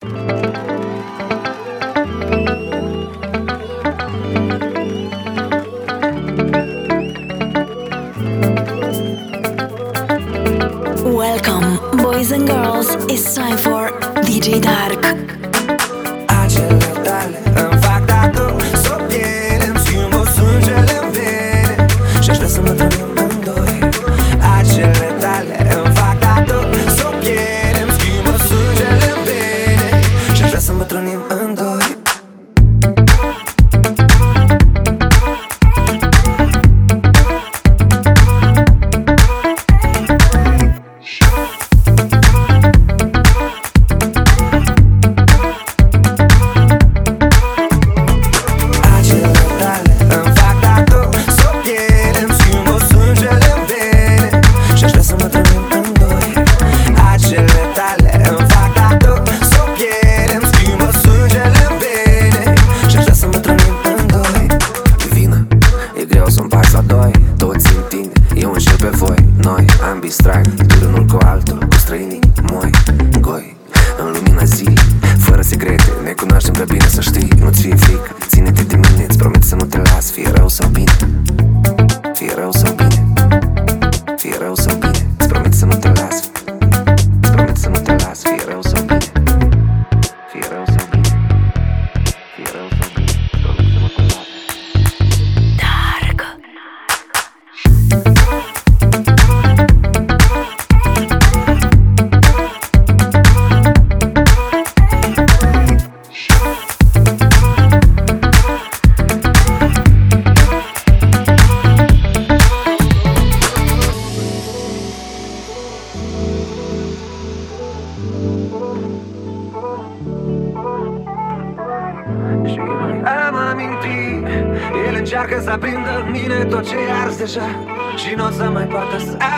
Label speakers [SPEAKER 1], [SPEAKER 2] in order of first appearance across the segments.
[SPEAKER 1] Under the lights when everything goes, nowhere to hide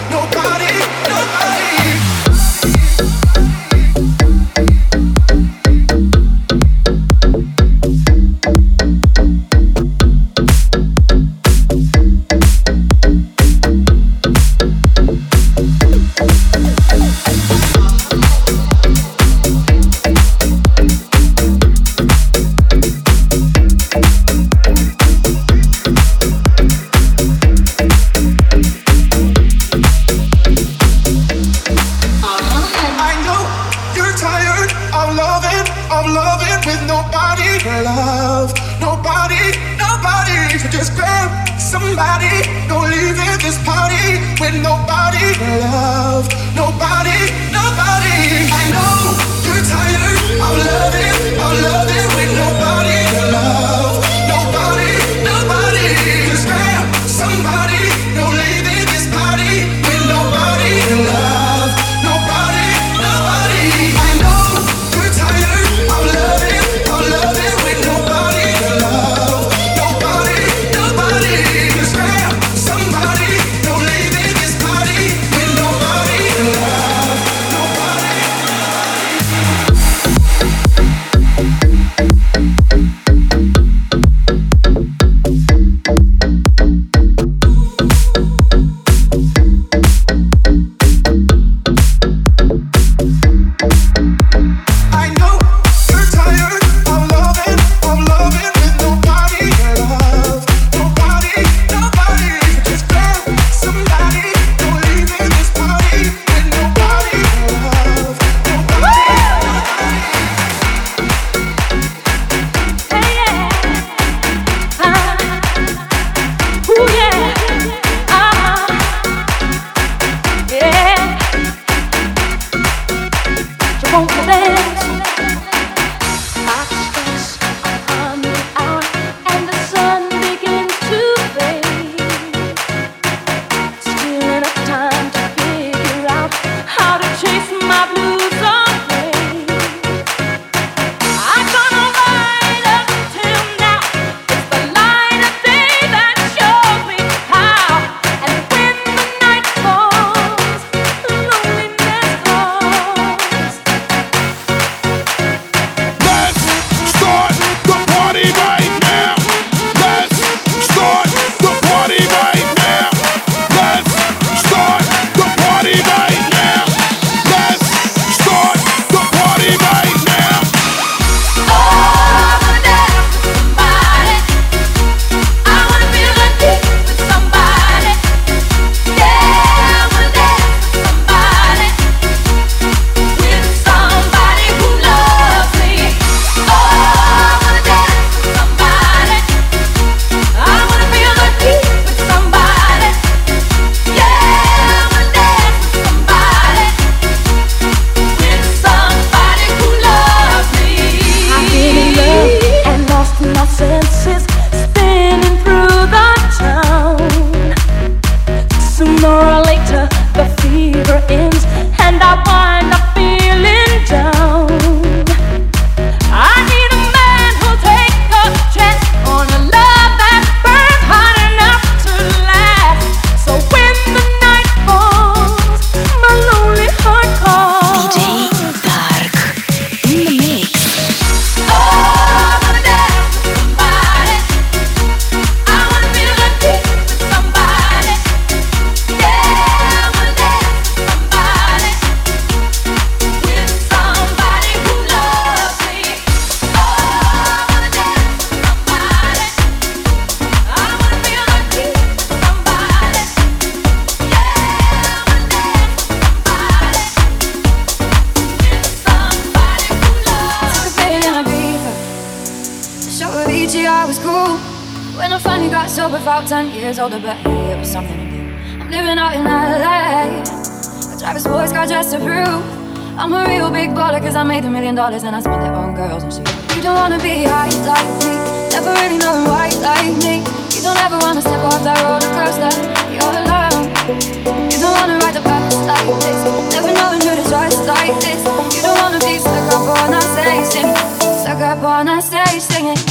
[SPEAKER 2] on that
[SPEAKER 3] stage singing.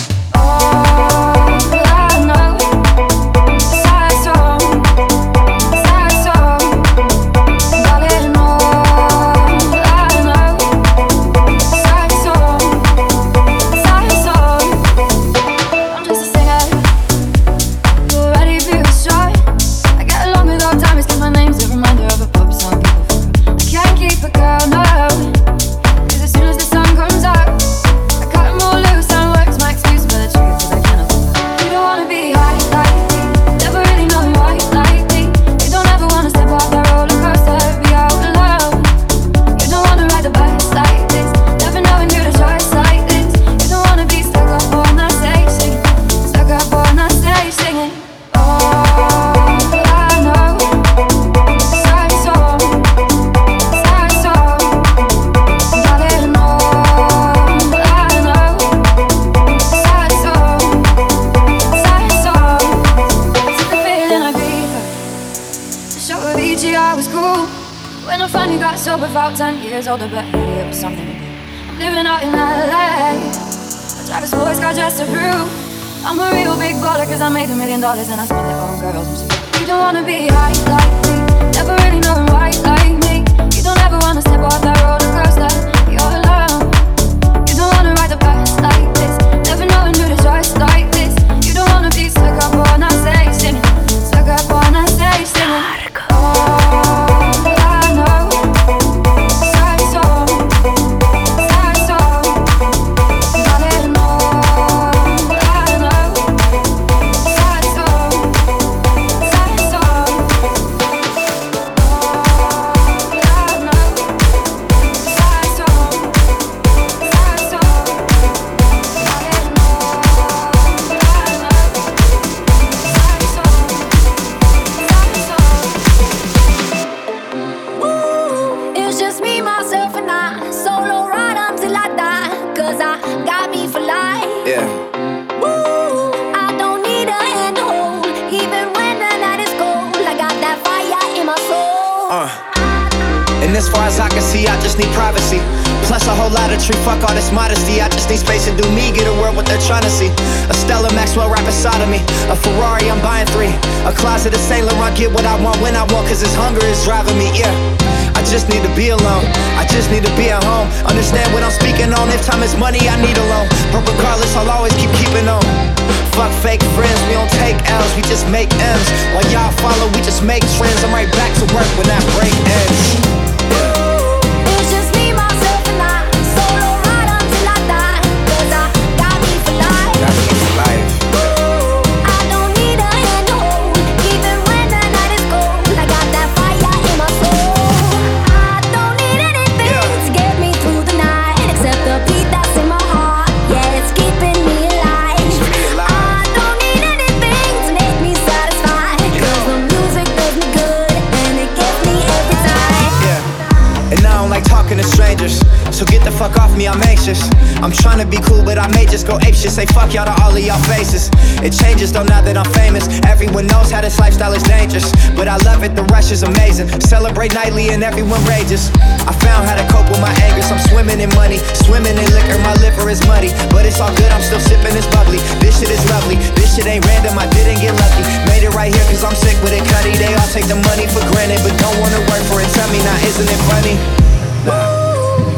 [SPEAKER 3] and
[SPEAKER 4] everyone rages. I found how to cope with my anger. I'm swimming in money, swimming in liquor. My liver is muddy, but it's all good. I'm still sipping this bubbly. This shit is lovely. This shit ain't random. I didn't get lucky. Made it right here cause I'm sick with it. Cutty, they all take the money for granted, but don't wanna work for it. Tell me now, isn't it funny?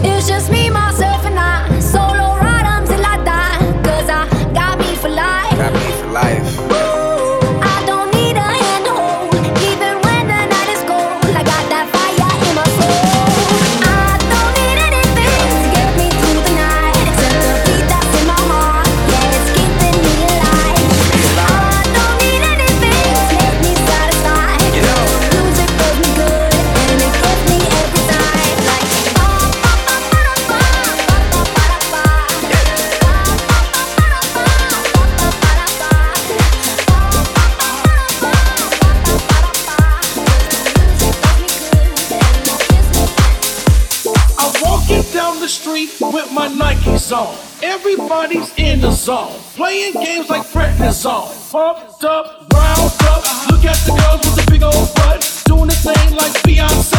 [SPEAKER 2] It's just me, myself, and I. Solo ride until I die. Cause I got me for life.
[SPEAKER 4] Got me for life.
[SPEAKER 2] parties in the
[SPEAKER 5] zone. Playing games like prednisone. Pumped up, round up. Look at the girls with the big old butt. Doing the thing like Beyonce.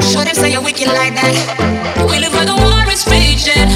[SPEAKER 6] Show them say you're wicked like that. We live where the war is raging.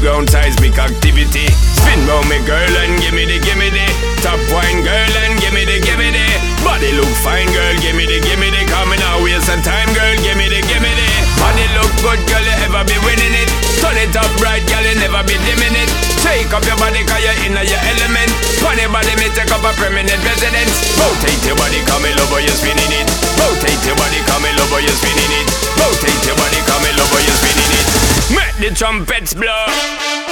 [SPEAKER 6] ground seismic activity. Spin round me girl and give me the, give me the. Top wine girl and give me the, give me the. Body look fine girl, give me the, give me the.
[SPEAKER 7] Coming out waste some time girl, give me the, give me the. Body look good girl, you ever be winning it. Turn it up right girl, you never be dimming it. Shake up your body cause you're in your element. Funny body me take up a permanent residence. Rotate your body, come in over, you're spinning it. Rotate your body, come in over, you're spinning
[SPEAKER 8] it. Rotate your body,
[SPEAKER 1] come in over, you're spinning it. Make the trumpets blow.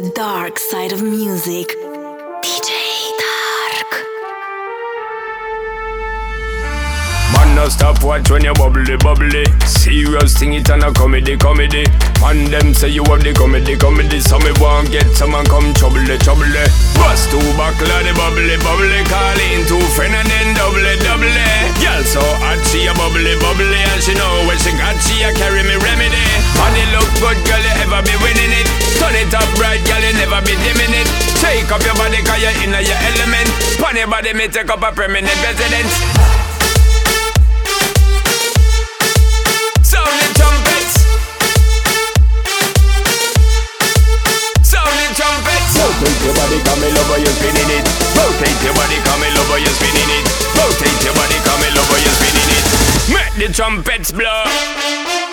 [SPEAKER 1] The dark side of music.
[SPEAKER 8] Watch when you bubbly bubbly. Serious thing it and a comedy comedy. And them say you have the comedy comedy. So me want get someone come trouble trouble. Bust two buckle the bubbly bubbly. Call in two friend and then double double. Girl so hot she a bubbly bubbly and she know when she got she a carry me remedy. Body look good girl you ever be winning it. Turn it up bright girl you never be dimming it. Take up your body cause you're in your element. Pon your body me take up a permanent residence. Trumpets blow.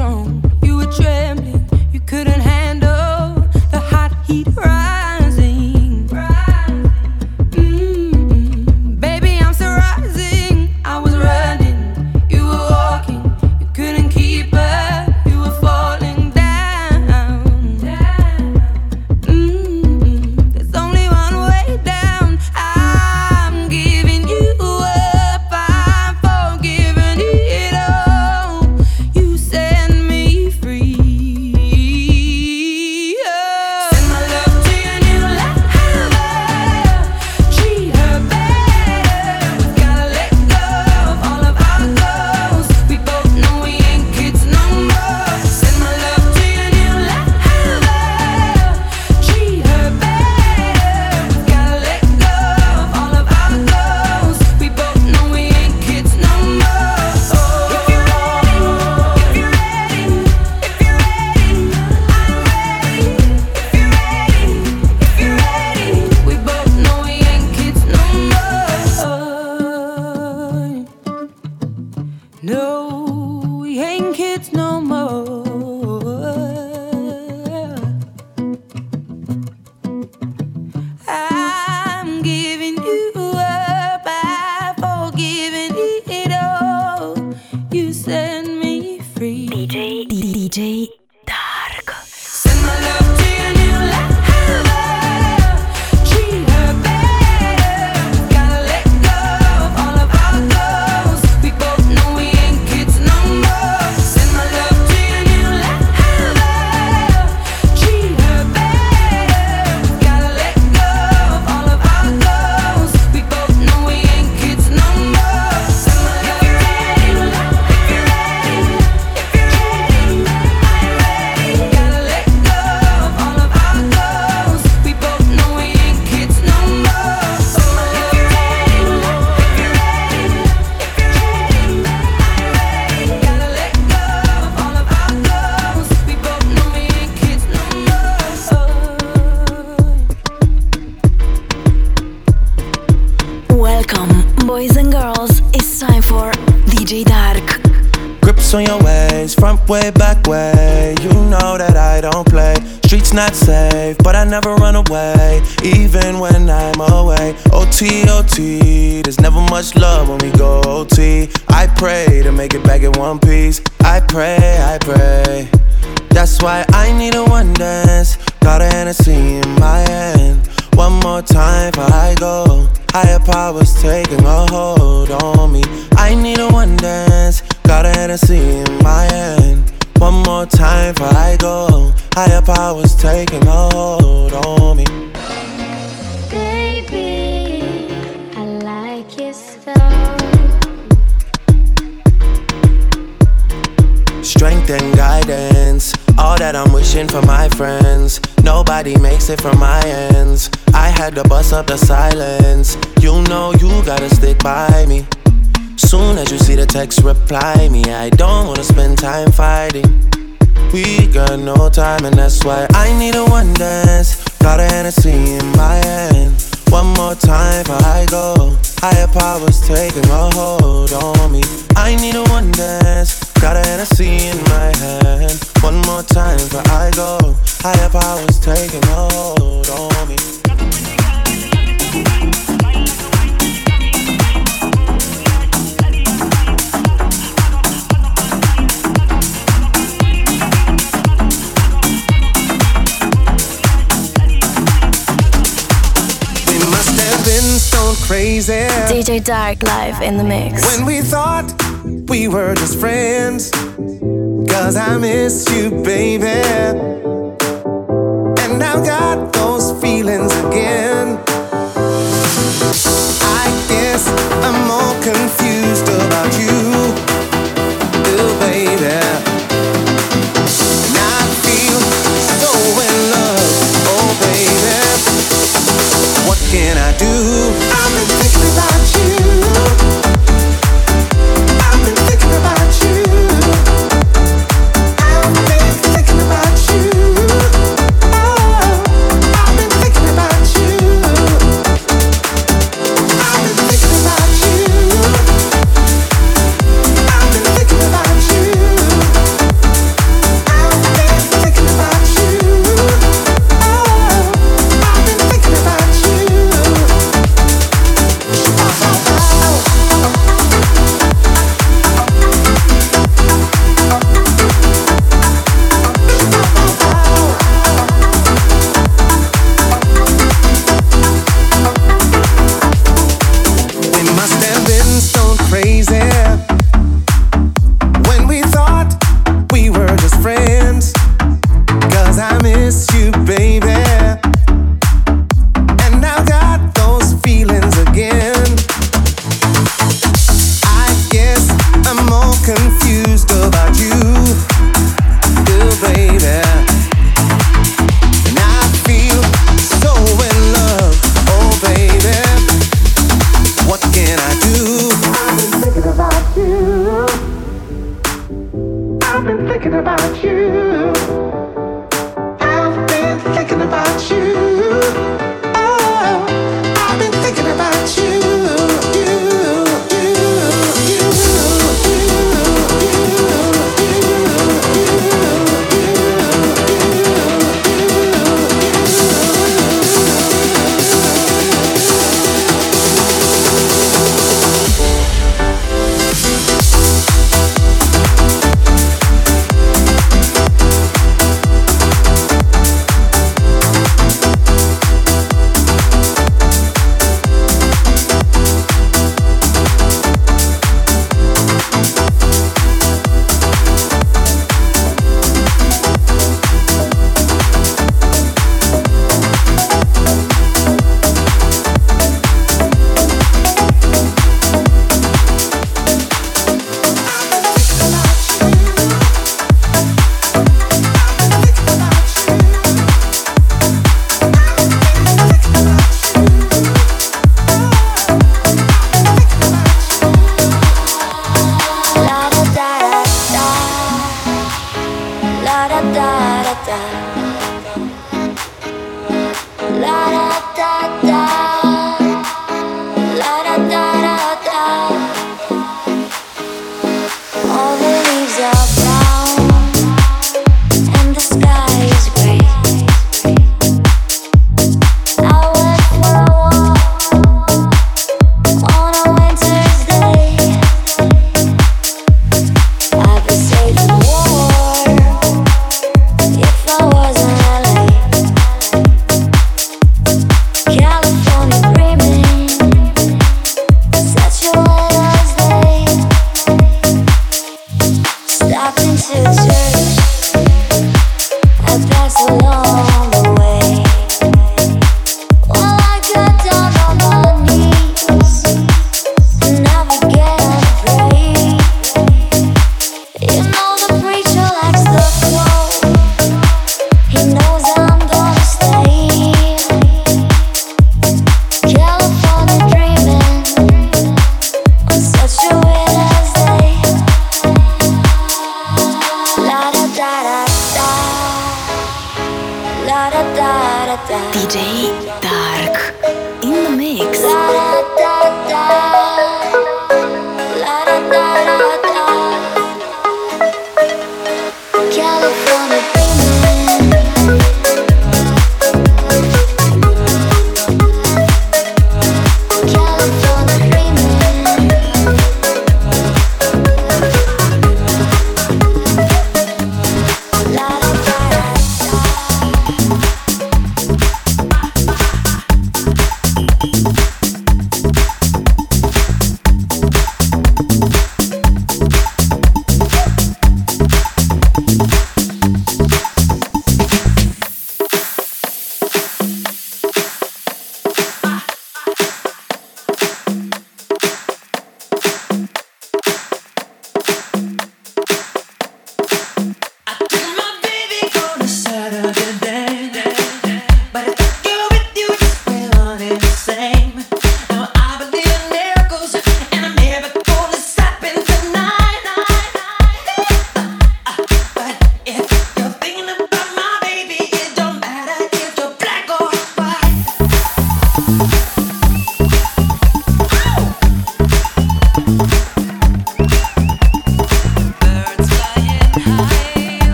[SPEAKER 3] wrong. You were trembling, you
[SPEAKER 9] couldn't
[SPEAKER 10] Hennessy in my hand. One more time before I go. Higher powers taking hold on me.
[SPEAKER 11] Crazy.
[SPEAKER 1] DJ Dark live in the mix.
[SPEAKER 11] When we thought we were just friends. Cause I miss you, baby.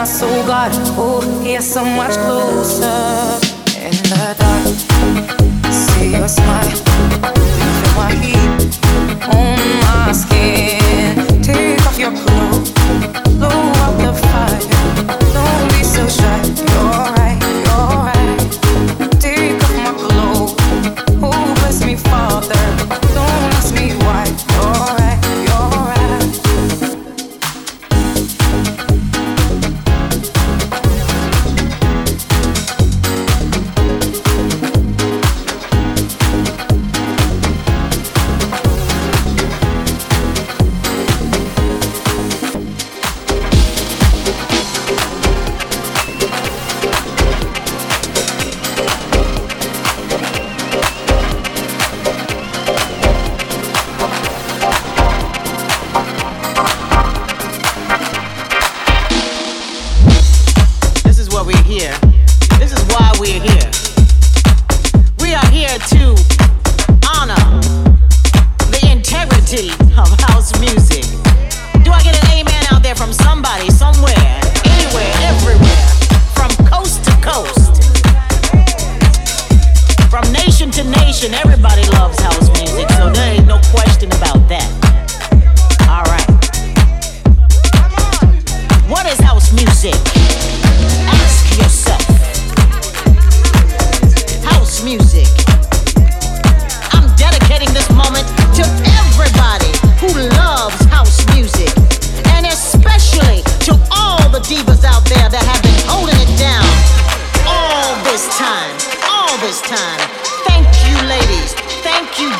[SPEAKER 11] I so God, oh, so
[SPEAKER 3] much closer in the dark. See your smile, feel my heat on my skin.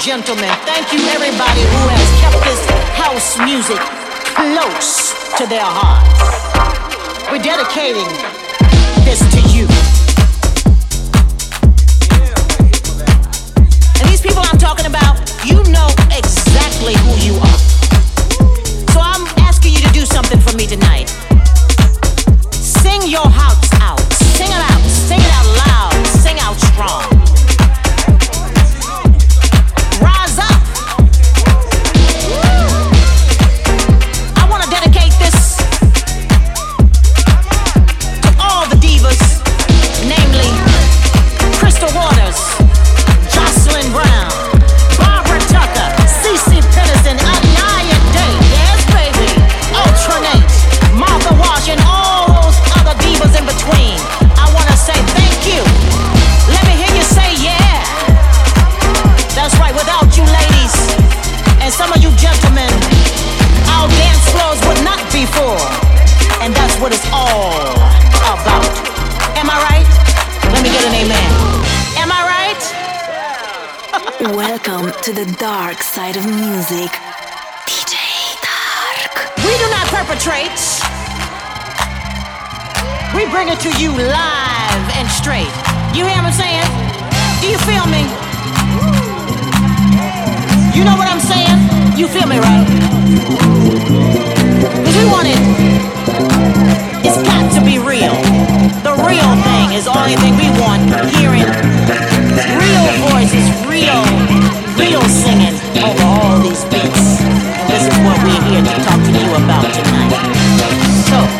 [SPEAKER 12] gentlemen, thank you everybody who has kept this house music close to their hearts. We're dedicating this to you. And these people I'm talking about, you know exactly who you are. So I'm asking you to do something for me tonight. Sing your hearts out. Sing it out. Sing it out loud. Sing out strong. to the
[SPEAKER 1] dark side of music. DJ Dark.
[SPEAKER 12] We do not perpetrate. We bring it to you live and straight. You hear what I'm saying? Do you feel me? You know what I'm saying? You feel me, right? Cause we want it. It's got to be real. The real thing is the only thing we want hearing. Real voices, real, real singing over all these beats. And this is what we're here to talk to you about tonight. So.